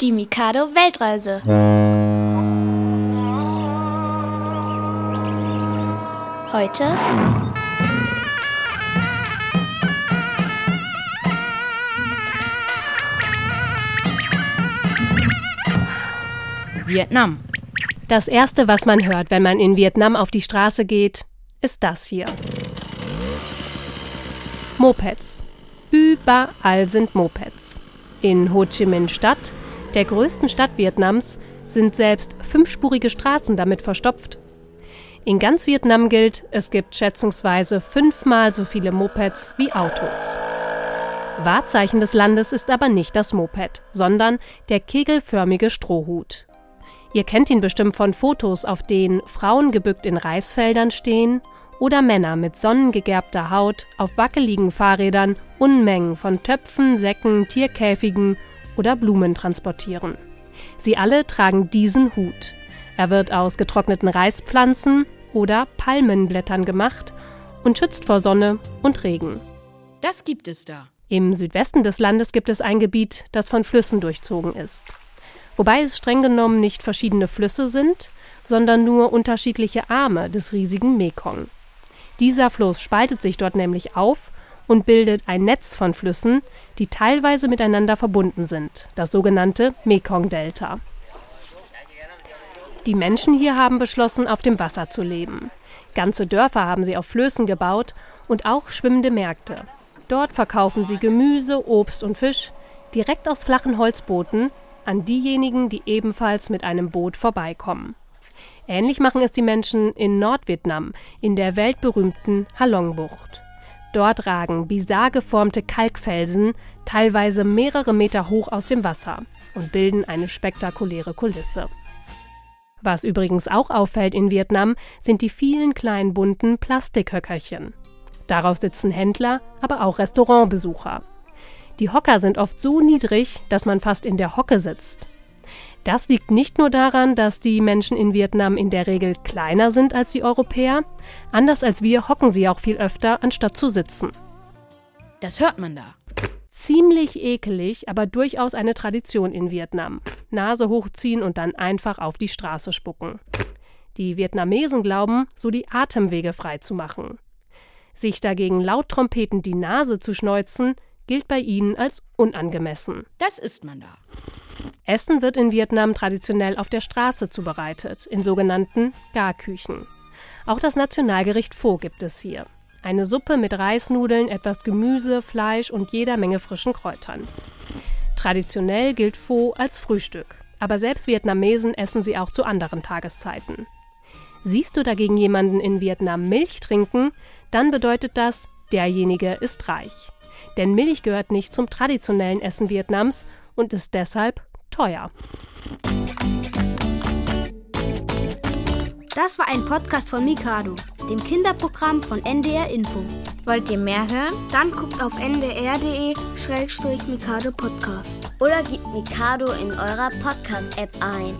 Die Mikado Weltreise. Heute Vietnam. Das erste, was man hört, wenn man in Vietnam auf die Straße geht, ist das hier. Mopeds. Überall sind Mopeds. In Ho Chi Minh Stadt, der größten Stadt Vietnams, sind selbst fünfspurige Straßen damit verstopft. In ganz Vietnam gilt, es gibt schätzungsweise fünfmal so viele Mopeds wie Autos. Wahrzeichen des Landes ist aber nicht das Moped, sondern der kegelförmige Strohhut. Ihr kennt ihn bestimmt von Fotos, auf denen Frauen gebückt in Reisfeldern stehen oder Männer mit sonnengegerbter Haut auf wackeligen Fahrrädern Unmengen von Töpfen, Säcken, Tierkäfigen oder Blumen transportieren. Sie alle tragen diesen Hut. Er wird aus getrockneten Reispflanzen oder Palmenblättern gemacht und schützt vor Sonne und Regen. Das gibt es da. Im Südwesten des Landes gibt es ein Gebiet, das von Flüssen durchzogen ist wobei es streng genommen nicht verschiedene Flüsse sind, sondern nur unterschiedliche Arme des riesigen Mekong. Dieser Fluss spaltet sich dort nämlich auf und bildet ein Netz von Flüssen, die teilweise miteinander verbunden sind, das sogenannte Mekong-Delta. Die Menschen hier haben beschlossen, auf dem Wasser zu leben. Ganze Dörfer haben sie auf Flößen gebaut und auch schwimmende Märkte. Dort verkaufen sie Gemüse, Obst und Fisch direkt aus flachen Holzbooten, an diejenigen, die ebenfalls mit einem Boot vorbeikommen. Ähnlich machen es die Menschen in Nordvietnam, in der weltberühmten Halong-Bucht. Dort ragen bizarr geformte Kalkfelsen teilweise mehrere Meter hoch aus dem Wasser und bilden eine spektakuläre Kulisse. Was übrigens auch auffällt in Vietnam, sind die vielen kleinen bunten Plastikhöckerchen. Darauf sitzen Händler, aber auch Restaurantbesucher. Die Hocker sind oft so niedrig, dass man fast in der Hocke sitzt. Das liegt nicht nur daran, dass die Menschen in Vietnam in der Regel kleiner sind als die Europäer, anders als wir hocken sie auch viel öfter, anstatt zu sitzen. Das hört man da. Ziemlich ekelig, aber durchaus eine Tradition in Vietnam. Nase hochziehen und dann einfach auf die Straße spucken. Die Vietnamesen glauben, so die Atemwege frei zu machen. Sich dagegen laut Trompeten die Nase zu schneuzen, gilt bei ihnen als unangemessen. Das isst man da. Essen wird in Vietnam traditionell auf der Straße zubereitet, in sogenannten Garküchen. Auch das Nationalgericht Pho gibt es hier. Eine Suppe mit Reisnudeln, etwas Gemüse, Fleisch und jeder Menge frischen Kräutern. Traditionell gilt Pho als Frühstück, aber selbst Vietnamesen essen sie auch zu anderen Tageszeiten. Siehst du dagegen jemanden in Vietnam Milch trinken, dann bedeutet das, derjenige ist reich denn Milch gehört nicht zum traditionellen Essen Vietnams und ist deshalb teuer. Das war ein Podcast von Mikado, dem Kinderprogramm von NDR Info. Wollt ihr mehr hören? Dann guckt auf ndr.de-mikado Podcast. Oder gebt Mikado in eurer Podcast-App ein.